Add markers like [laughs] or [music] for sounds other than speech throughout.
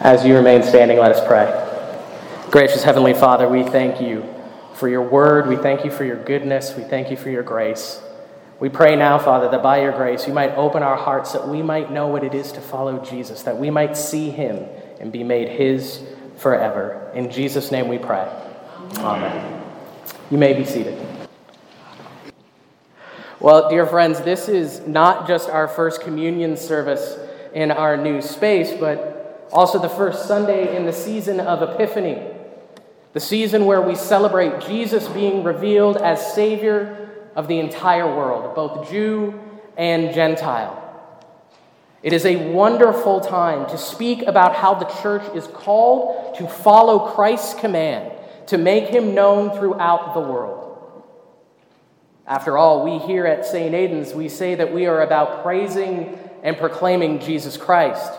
As you remain standing, let us pray. Gracious Heavenly Father, we thank you for your word. We thank you for your goodness. We thank you for your grace. We pray now, Father, that by your grace you might open our hearts that we might know what it is to follow Jesus, that we might see him and be made his forever. In Jesus' name we pray. Amen. You may be seated. Well, dear friends, this is not just our first communion service in our new space, but also the first Sunday in the season of Epiphany, the season where we celebrate Jesus being revealed as Savior of the entire world, both Jew and Gentile. It is a wonderful time to speak about how the church is called to follow Christ's command to make him known throughout the world. After all, we here at St. Aidan's, we say that we are about praising and proclaiming Jesus Christ,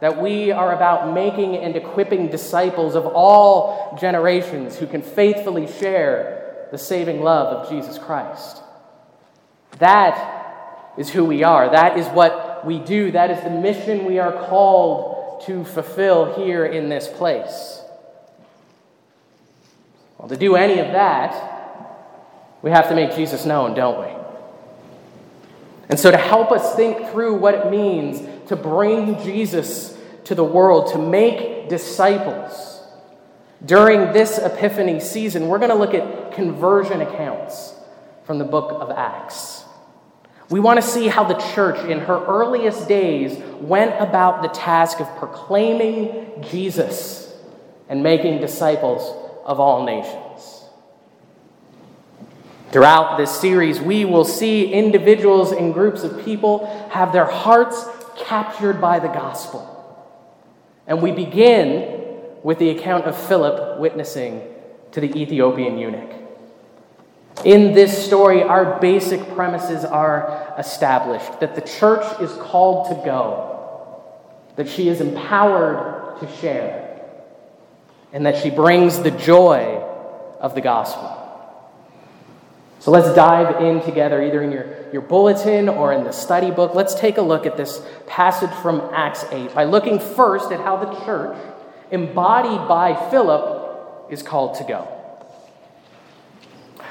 that we are about making and equipping disciples of all generations who can faithfully share the saving love of Jesus Christ. That is who we are. That is what we do. That is the mission we are called to fulfill here in this place. Well, to do any of that, we have to make Jesus known, don't we? And so, to help us think through what it means to bring Jesus to the world, to make disciples, during this Epiphany season, we're going to look at conversion accounts from the book of Acts. We want to see how the church in her earliest days went about the task of proclaiming Jesus and making disciples of all nations. Throughout this series, we will see individuals and groups of people have their hearts captured by the gospel. And we begin with the account of Philip witnessing to the Ethiopian eunuch. In this story, our basic premises are established that the church is called to go, that she is empowered to share, and that she brings the joy of the gospel. So let's dive in together, either in your, your bulletin or in the study book. Let's take a look at this passage from Acts 8 by looking first at how the church embodied by Philip, is called to go.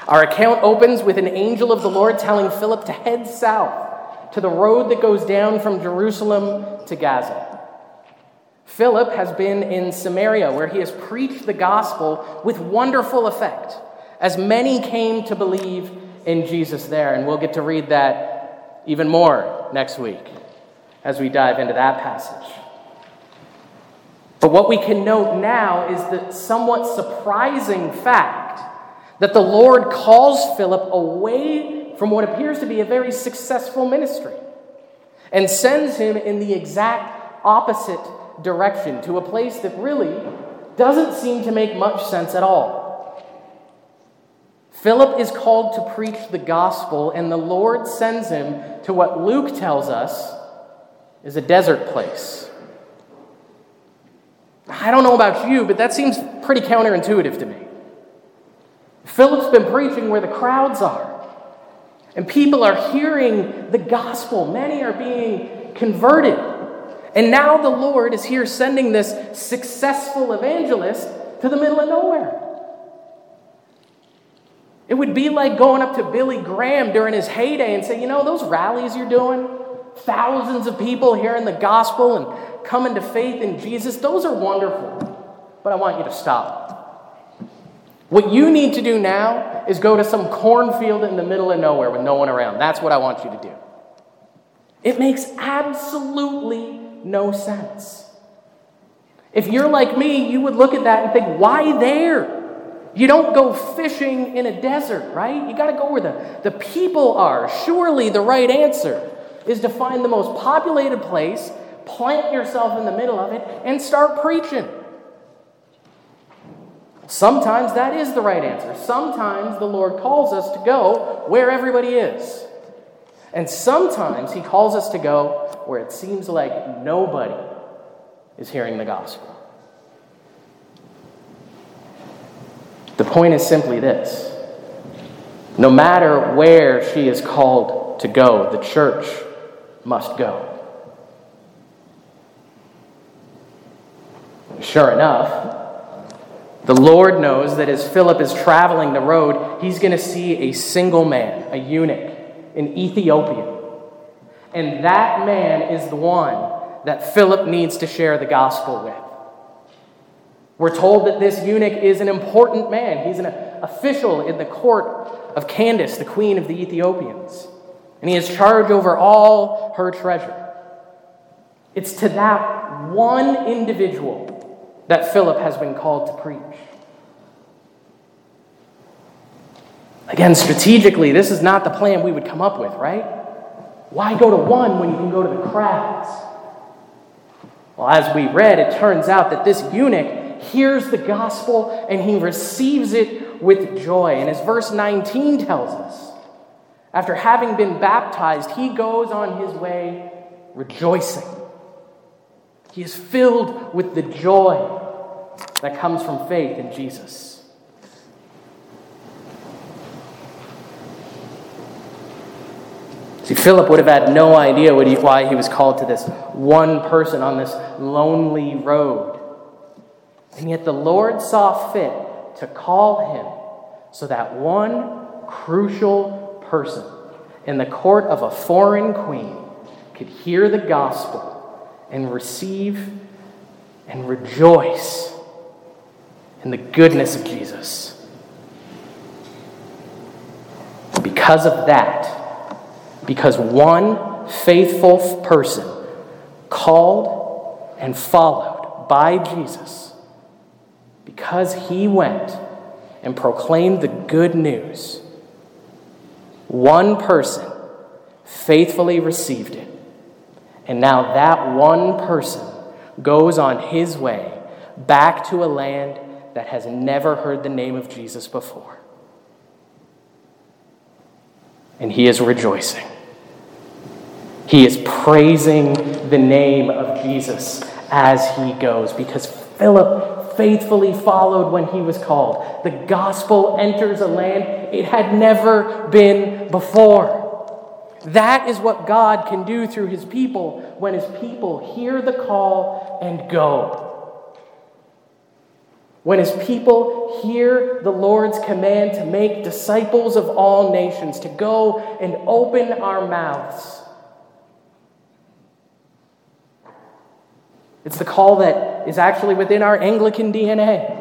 Our account opens with an angel of the Lord telling Philip to head south to the road that goes down from Jerusalem to Gaza. Philip has been in Samaria, where he has preached the gospel with wonderful effect, as many came to believe in Jesus there. And we'll get to read that even more next week as we dive into that passage. But what we can note now is the somewhat surprising fact that the Lord calls Philip away from what appears to be a very successful ministry and sends him in the exact opposite direction to a place that really doesn't seem to make much sense at all. Philip is called to preach the gospel, and the Lord sends him to what Luke tells us is a desert place. I don't know about you, but that seems pretty counterintuitive to me. Philip's been preaching where the crowds are, and people are hearing the gospel. Many are being converted. And now the Lord is here sending this successful evangelist to the middle of nowhere. It would be like going up to Billy Graham during his heyday and saying, You know, those rallies you're doing, thousands of people hearing the gospel and coming to faith in Jesus, those are wonderful. But I want you to stop. What you need to do now is go to some cornfield in the middle of nowhere with no one around. That's what I want you to do. It makes absolutely no sense. If you're like me, you would look at that and think, why there? You don't go fishing in a desert, right? You got to go where the, the people are. Surely the right answer is to find the most populated place plant yourself in the middle of it, and start preaching. Sometimes that is the right answer. Sometimes the Lord calls us to go where everybody is. And sometimes He calls us to go where it seems like nobody is hearing the gospel. The point is simply this no matter where she is called to go, the church must go. Sure enough, the Lord knows that as Philip is traveling the road, he's going to see a single man, a eunuch, an Ethiopian. And that man is the one that Philip needs to share the gospel with. We're told that this eunuch is an important man. He's an official in the court of Candace, the queen of the Ethiopians. And he has charge over all her treasure. It's to that one individual that Philip has been called to preach. Again, strategically, this is not the plan we would come up with, right? Why go to one when you can go to the crowds? Well, as we read, it turns out that this eunuch hears the gospel and he receives it with joy. And as verse 19 tells us, after having been baptized, he goes on his way rejoicing. He is filled with the joy that comes from faith in Jesus. See, Philip would have had no idea why he was called to this one person on this lonely road. And yet the Lord saw fit to call him so that one crucial person in the court of a foreign queen could hear the gospel and receive and rejoice in the goodness of Jesus. Because of that, because one faithful person called and followed by Jesus, because he went and proclaimed the good news, one person faithfully received it. And now that one person goes on his way back to a land that has never heard the name of Jesus before. And he is rejoicing. He is praising the name of Jesus as he goes because Philip faithfully followed when he was called. The gospel enters a land it had never been before. That is what God can do through his people when his people hear the call and go. When his people hear the Lord's command to make disciples of all nations, to go and open our mouths. It's the call that is actually within our Anglican DNA.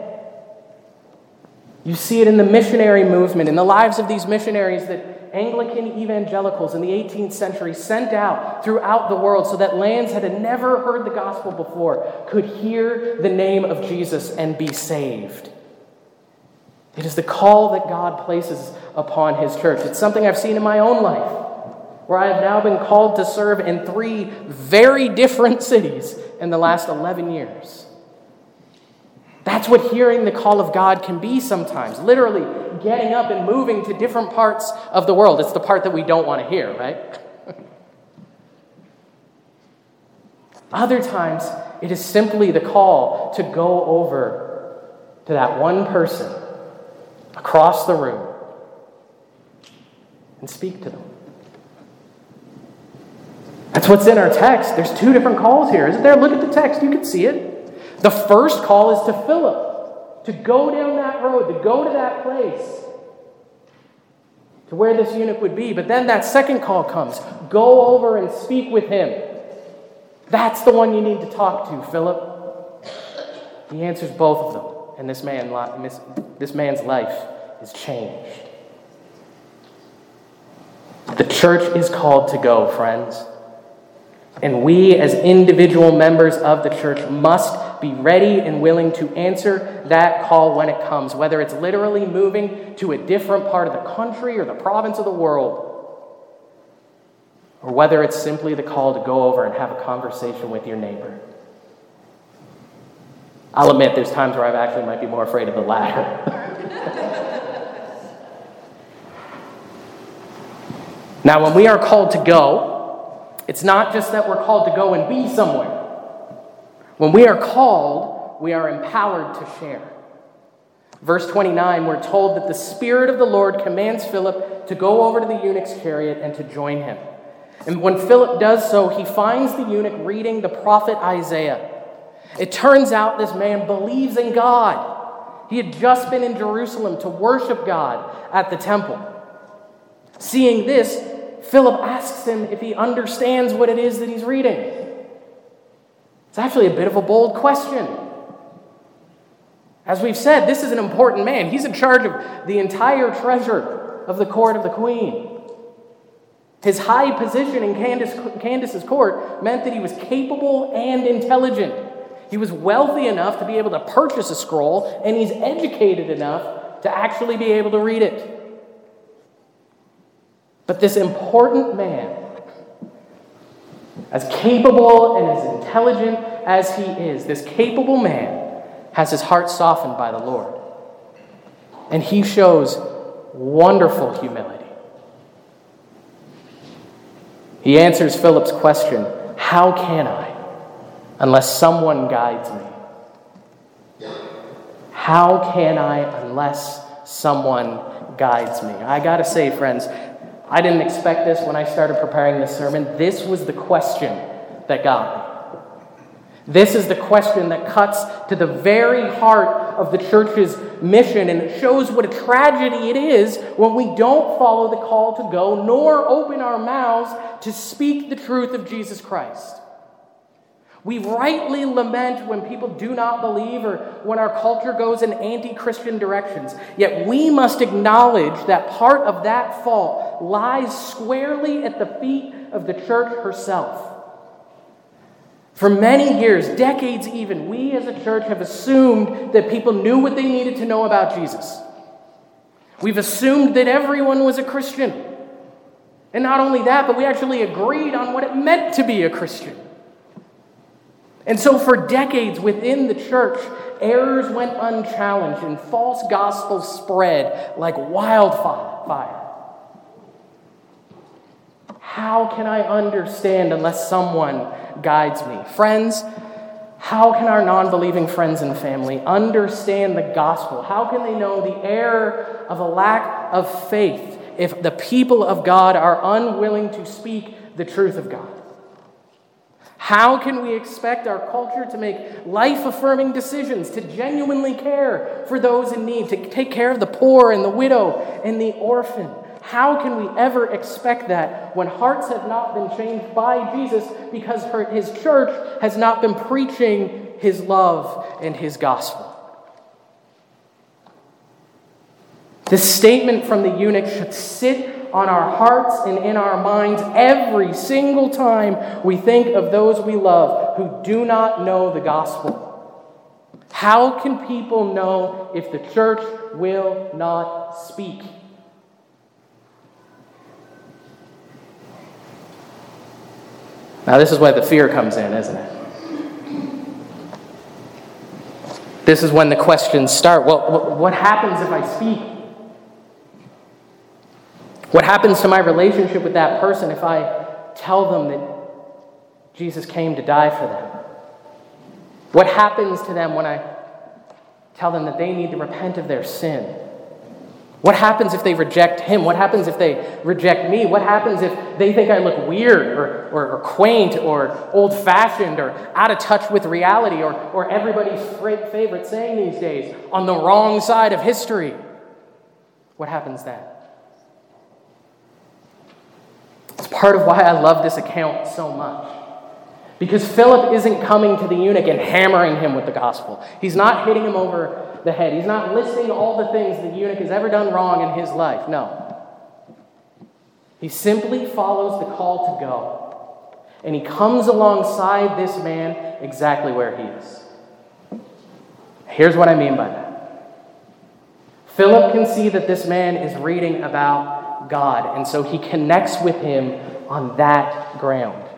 You see it in the missionary movement, in the lives of these missionaries that Anglican evangelicals in the 18th century sent out throughout the world so that lands that had never heard the gospel before could hear the name of Jesus and be saved. It is the call that God places upon his church. It's something I've seen in my own life, where I have now been called to serve in three very different [laughs] cities in the last 11 years. That's what hearing the call of God can be sometimes. Literally, getting up and moving to different parts of the world. It's the part that we don't want to hear, right? [laughs] Other times, it is simply the call to go over to that one person across the room and speak to them. That's what's in our text. There's two different calls here, isn't there? Look at the text, you can see it. The first call is to Philip to go down that road, to go to that place, to where this eunuch would be. But then that second call comes go over and speak with him. That's the one you need to talk to, Philip. He answers both of them, and this, man, this man's life is changed. The church is called to go, friends. And we, as individual members of the church, must be ready and willing to answer that call when it comes, whether it's literally moving to a different part of the country or the province of the world, or whether it's simply the call to go over and have a conversation with your neighbor. I'll admit there's times where I actually might be more afraid of the latter. [laughs] now, when we are called to go, it's not just that we're called to go and be somewhere. When we are called, we are empowered to share. Verse 29, we're told that the Spirit of the Lord commands Philip to go over to the eunuch's chariot and to join him. And when Philip does so, he finds the eunuch reading the prophet Isaiah. It turns out this man believes in God. He had just been in Jerusalem to worship God at the temple. Seeing this, Philip asks him if he understands what it is that he's reading. It's actually a bit of a bold question. As we've said, this is an important man. He's in charge of the entire treasure of the court of the queen. His high position in Candace, Candace's court meant that he was capable and intelligent. He was wealthy enough to be able to purchase a scroll, and he's educated enough to actually be able to read it. But this important man, as capable and as intelligent as he is, this capable man has his heart softened by the Lord. And he shows wonderful humility. He answers Philip's question How can I, unless someone guides me? How can I unless someone guides me? I gotta say, friends, I didn't expect this when I started preparing this sermon. This was the question that got me. This is the question that cuts to the very heart of the church's mission, and it shows what a tragedy it is when we don't follow the call to go, nor open our mouths to speak the truth of Jesus Christ. We rightly lament when people do not believe or when our culture goes in anti Christian directions. Yet we must acknowledge that part of that fault lies squarely at the feet of the church herself. For many years, decades even, we as a church have assumed that people knew what they needed to know about Jesus. We've assumed that everyone was a Christian. And not only that, but we actually agreed on what it meant to be a Christian. And so, for decades within the church, errors went unchallenged and false gospels spread like wildfire. How can I understand unless someone guides me? Friends, how can our non believing friends and family understand the gospel? How can they know the error of a lack of faith if the people of God are unwilling to speak the truth of God? How can we expect our culture to make life affirming decisions, to genuinely care for those in need, to take care of the poor and the widow and the orphan? How can we ever expect that when hearts have not been changed by Jesus because his church has not been preaching his love and his gospel? This statement from the eunuch should sit on our hearts and in our minds every single time we think of those we love who do not know the gospel. How can people know if the church will not speak? Now, this is where the fear comes in, isn't it? This is when the questions start. Well, what happens if I speak? What happens to my relationship with that person if I tell them that Jesus came to die for them? What happens to them when I tell them that they need to repent of their sin? What happens if they reject him? What happens if they reject me? What happens if they think I look weird or, or, or quaint or old fashioned or out of touch with reality or, or everybody's favorite saying these days, on the wrong side of history? What happens then? It's part of why I love this account so much. Because Philip isn't coming to the eunuch and hammering him with the gospel. He's not hitting him over the head. He's not listing all the things the eunuch has ever done wrong in his life. No. He simply follows the call to go. And he comes alongside this man exactly where he is. Here's what I mean by that Philip can see that this man is reading about God, and so he connects with him on that ground.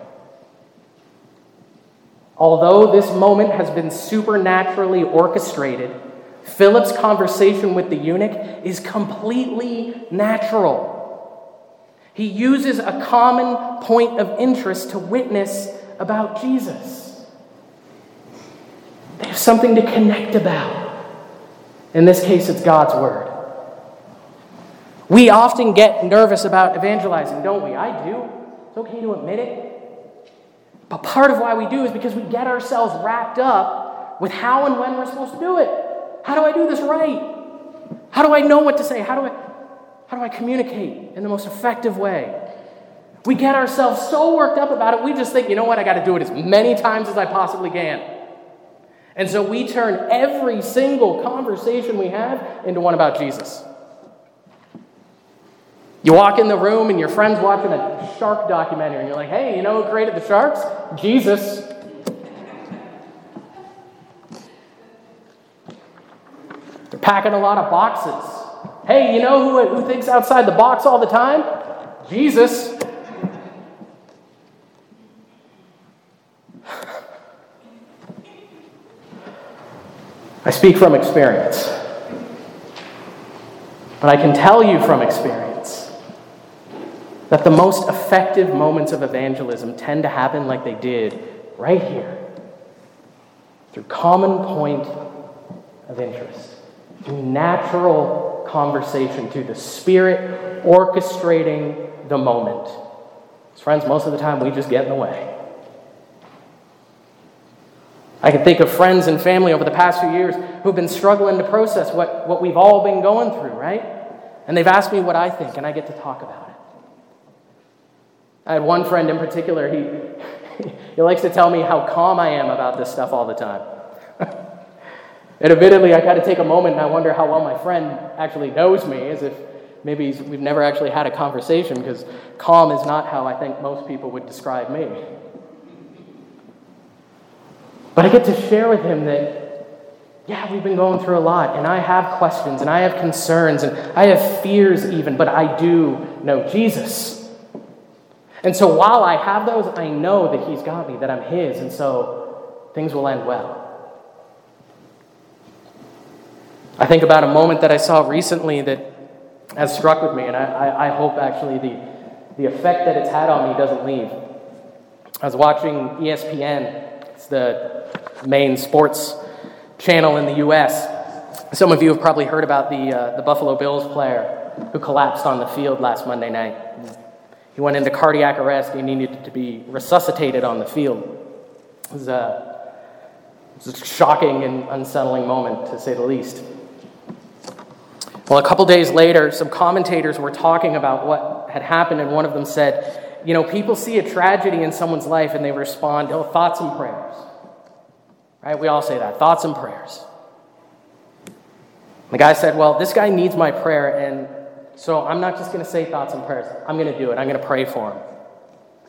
Although this moment has been supernaturally orchestrated, Philip's conversation with the eunuch is completely natural. He uses a common point of interest to witness about Jesus. They have something to connect about. In this case, it's God's Word. We often get nervous about evangelizing, don't we? I do. It's okay to admit it. But part of why we do is because we get ourselves wrapped up with how and when we're supposed to do it. How do I do this right? How do I know what to say? How do I, how do I communicate in the most effective way? We get ourselves so worked up about it, we just think, you know what, I got to do it as many times as I possibly can. And so we turn every single conversation we have into one about Jesus. You walk in the room and your friend's watching a shark documentary, and you're like, hey, you know who created the sharks? Jesus. They're packing a lot of boxes. Hey, you know who, who thinks outside the box all the time? Jesus. I speak from experience. But I can tell you from experience that the most effective moments of evangelism tend to happen like they did right here through common point of interest, through natural conversation, through the Spirit orchestrating the moment. Friends, most of the time we just get in the way. I can think of friends and family over the past few years who've been struggling to process what, what we've all been going through, right? And they've asked me what I think, and I get to talk about it. I had one friend in particular, he, [laughs] he likes to tell me how calm I am about this stuff all the time. [laughs] and admittedly, I kind of take a moment and I wonder how well my friend actually knows me, as if maybe we've never actually had a conversation, because calm is not how I think most people would describe me. But I get to share with him that, yeah, we've been going through a lot, and I have questions, and I have concerns, and I have fears even, but I do know Jesus. And so while I have those, I know that He's got me, that I'm His, and so things will end well. I think about a moment that I saw recently that has struck with me, and I, I, hope actually the, the effect that it's had on me doesn't leave. I was watching ESPN it's the main sports channel in the U.S. Some of you have probably heard about the, uh, the Buffalo Bills player who collapsed on the field last Monday night. Went into cardiac arrest. He needed to be resuscitated on the field. It was, a, it was a shocking and unsettling moment, to say the least. Well, a couple days later, some commentators were talking about what had happened, and one of them said, you know, people see a tragedy in someone's life and they respond, oh, thoughts and prayers. Right? We all say that thoughts and prayers. The guy said, well, this guy needs my prayer, and so I'm not just going to say thoughts and prayers. I'm going to do it. I'm going to pray for him.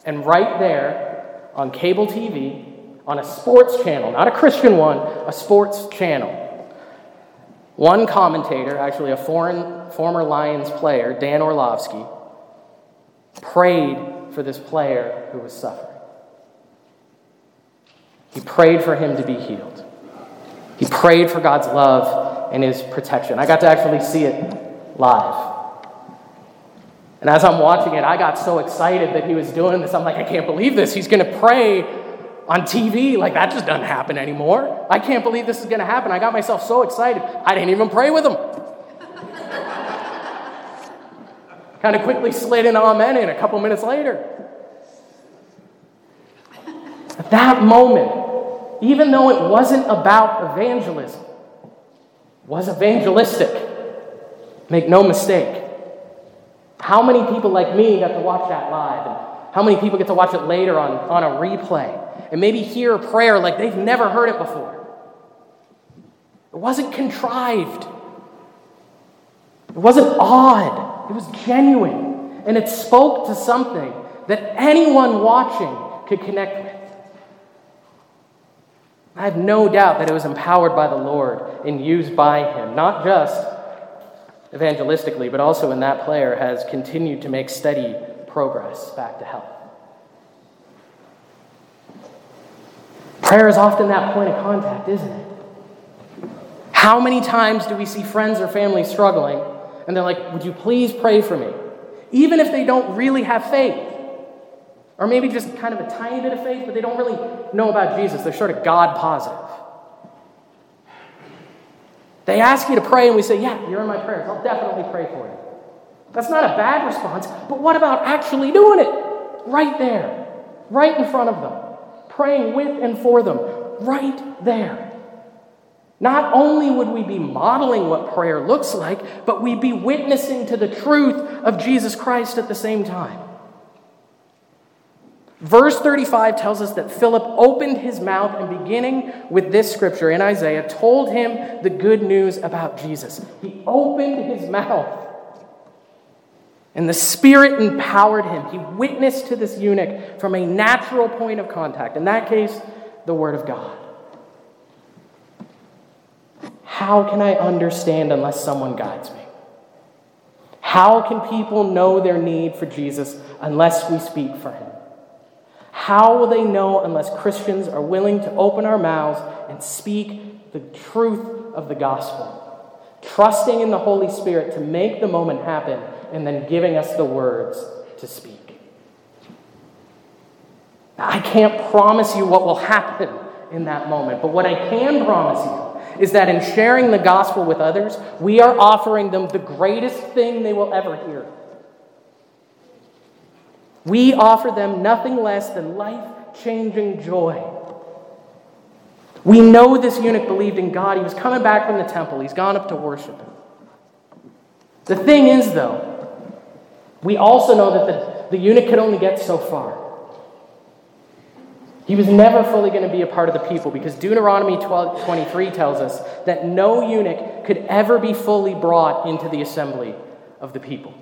And right there on cable TV, on a sports channel, not a Christian one, a sports channel, one commentator, actually a foreign, former Lions player, Dan Orlovsky, prayed for this player who was suffering. He prayed for him to be healed. He prayed for God's love and his protection. I got to actually see it live. And as I'm watching it, I got so excited that he was doing this. I'm like, I can't believe this. He's going to pray on TV. Like, that just doesn't happen anymore. I can't believe this is going to happen. I got myself so excited, I didn't even pray with him. [laughs] kind of quickly slid an amen in a couple minutes later. At that moment, even though it wasn't about evangelism, was evangelistic. Make no mistake. How many people like me got to watch that live? And how many people get to watch it later on, on a replay? And maybe hear a prayer like they've never heard it before. It wasn't contrived. It wasn't odd. It was genuine. And it spoke to something that anyone watching could connect with. I have no doubt that it was empowered by the Lord and used by Him, not just evangelistically, but also in that player has continued to make steady progress back to health. Prayer is often that point of contact, isn't it? How many times do we see friends or family struggling and they're like, Would you please pray for me? Even if they don't really have faith. Or maybe just kind of a tiny bit of faith, but they don't really know about Jesus. They're sort of God positive. They ask you to pray, and we say, Yeah, you're in my prayers. I'll definitely pray for you. That's not a bad response, but what about actually doing it? Right there, right in front of them, praying with and for them, right there. Not only would we be modeling what prayer looks like, but we'd be witnessing to the truth of Jesus Christ at the same time. Verse 35 tells us that Philip opened his mouth and, beginning with this scripture in Isaiah, told him the good news about Jesus. He opened his mouth. And the Spirit empowered him. He witnessed to this eunuch from a natural point of contact. In that case, the Word of God. How can I understand unless someone guides me? How can people know their need for Jesus unless we speak for him? How will they know unless Christians are willing to open our mouths and speak the truth of the gospel? Trusting in the Holy Spirit to make the moment happen and then giving us the words to speak. I can't promise you what will happen in that moment, but what I can promise you is that in sharing the gospel with others, we are offering them the greatest thing they will ever hear. We offer them nothing less than life changing joy. We know this eunuch believed in God. He was coming back from the temple, he's gone up to worship him. The thing is, though, we also know that the, the eunuch could only get so far. He was never fully going to be a part of the people because Deuteronomy 12, 23 tells us that no eunuch could ever be fully brought into the assembly of the people.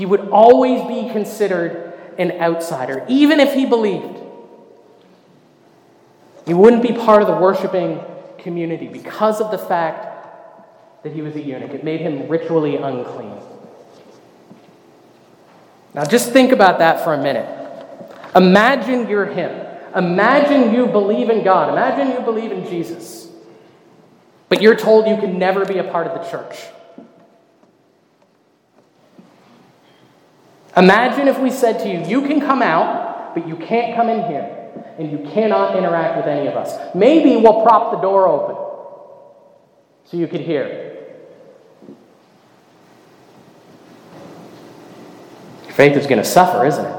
He would always be considered an outsider, even if he believed. He wouldn't be part of the worshiping community because of the fact that he was a eunuch. It made him ritually unclean. Now, just think about that for a minute. Imagine you're him. Imagine you believe in God. Imagine you believe in Jesus. But you're told you can never be a part of the church. Imagine if we said to you, you can come out, but you can't come in here, and you cannot interact with any of us. Maybe we'll prop the door open so you could hear. Your faith is going to suffer, isn't it?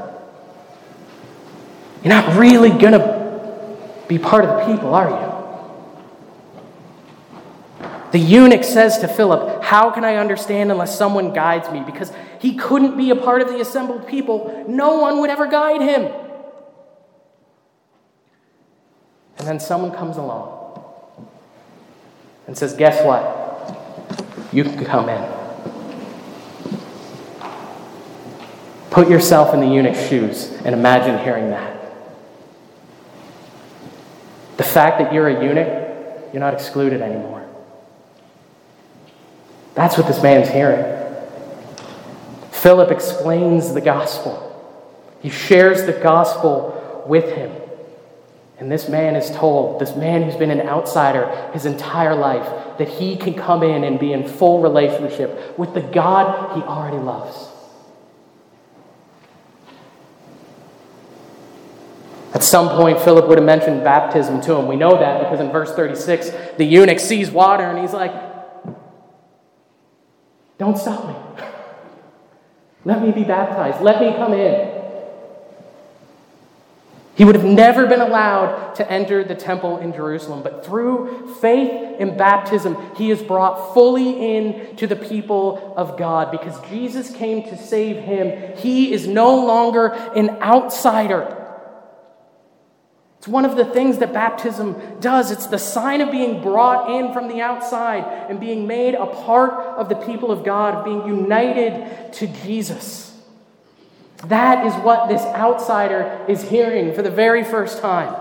You're not really going to be part of the people, are you? The eunuch says to Philip, How can I understand unless someone guides me? Because he couldn't be a part of the assembled people. No one would ever guide him. And then someone comes along and says, Guess what? You can come in. Put yourself in the eunuch's shoes and imagine hearing that. The fact that you're a eunuch, you're not excluded anymore. That's what this man's hearing. Philip explains the gospel. He shares the gospel with him. And this man is told, this man who's been an outsider his entire life, that he can come in and be in full relationship with the God he already loves. At some point, Philip would have mentioned baptism to him. We know that because in verse 36, the eunuch sees water and he's like, Don't stop me. [laughs] Let me be baptized. Let me come in. He would have never been allowed to enter the temple in Jerusalem, but through faith and baptism, he is brought fully in to the people of God because Jesus came to save him. He is no longer an outsider. It's one of the things that baptism does. It's the sign of being brought in from the outside and being made a part of the people of God, being united to Jesus. That is what this outsider is hearing for the very first time.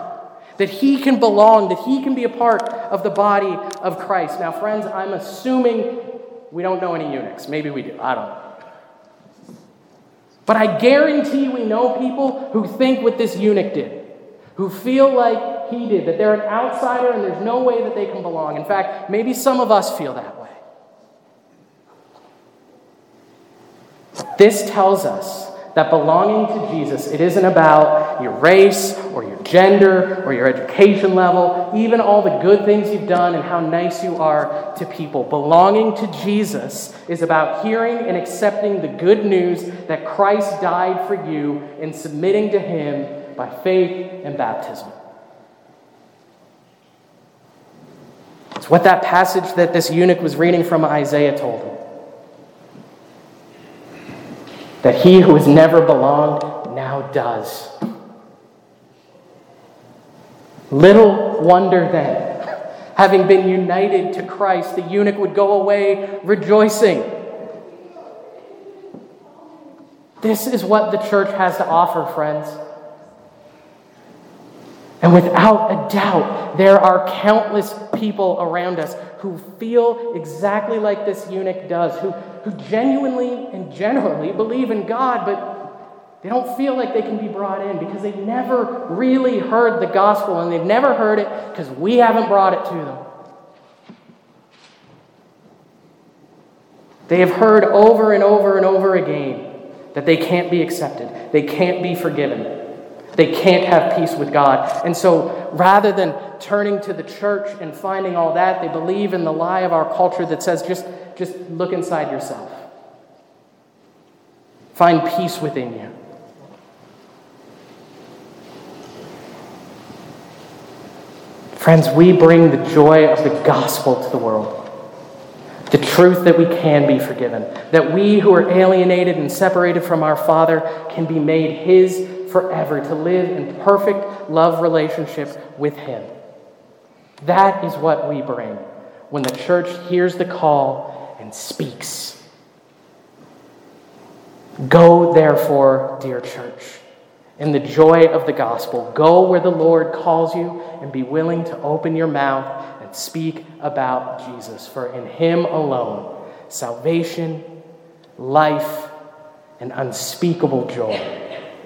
That he can belong, that he can be a part of the body of Christ. Now, friends, I'm assuming we don't know any eunuchs. Maybe we do. I don't know. But I guarantee we know people who think what this eunuch did who feel like he did, that they're an outsider and there's no way that they can belong. In fact, maybe some of us feel that way. This tells us that belonging to Jesus, it isn't about your race or your gender or your education level, even all the good things you've done and how nice you are to people. Belonging to Jesus is about hearing and accepting the good news that Christ died for you and submitting to Him by faith and baptism. It's what that passage that this eunuch was reading from Isaiah told him. That he who has never belonged now does. Little wonder then, [laughs] having been united to Christ, the eunuch would go away rejoicing. This is what the church has to offer, friends. And without a doubt, there are countless people around us who feel exactly like this eunuch does, who, who genuinely and generally believe in God, but they don't feel like they can be brought in because they've never really heard the gospel and they've never heard it because we haven't brought it to them. They have heard over and over and over again that they can't be accepted, they can't be forgiven, they can't have peace with God. And so rather than turning to the church and finding all that, they believe in the lie of our culture that says just, just look inside yourself. Find peace within you. Friends, we bring the joy of the gospel to the world. The truth that we can be forgiven, that we who are alienated and separated from our Father can be made His forever, to live in perfect love relationship with Him. That is what we bring when the church hears the call and speaks. Go, therefore, dear church in the joy of the gospel. Go where the Lord calls you and be willing to open your mouth and speak about Jesus. For in him alone, salvation, life, and unspeakable joy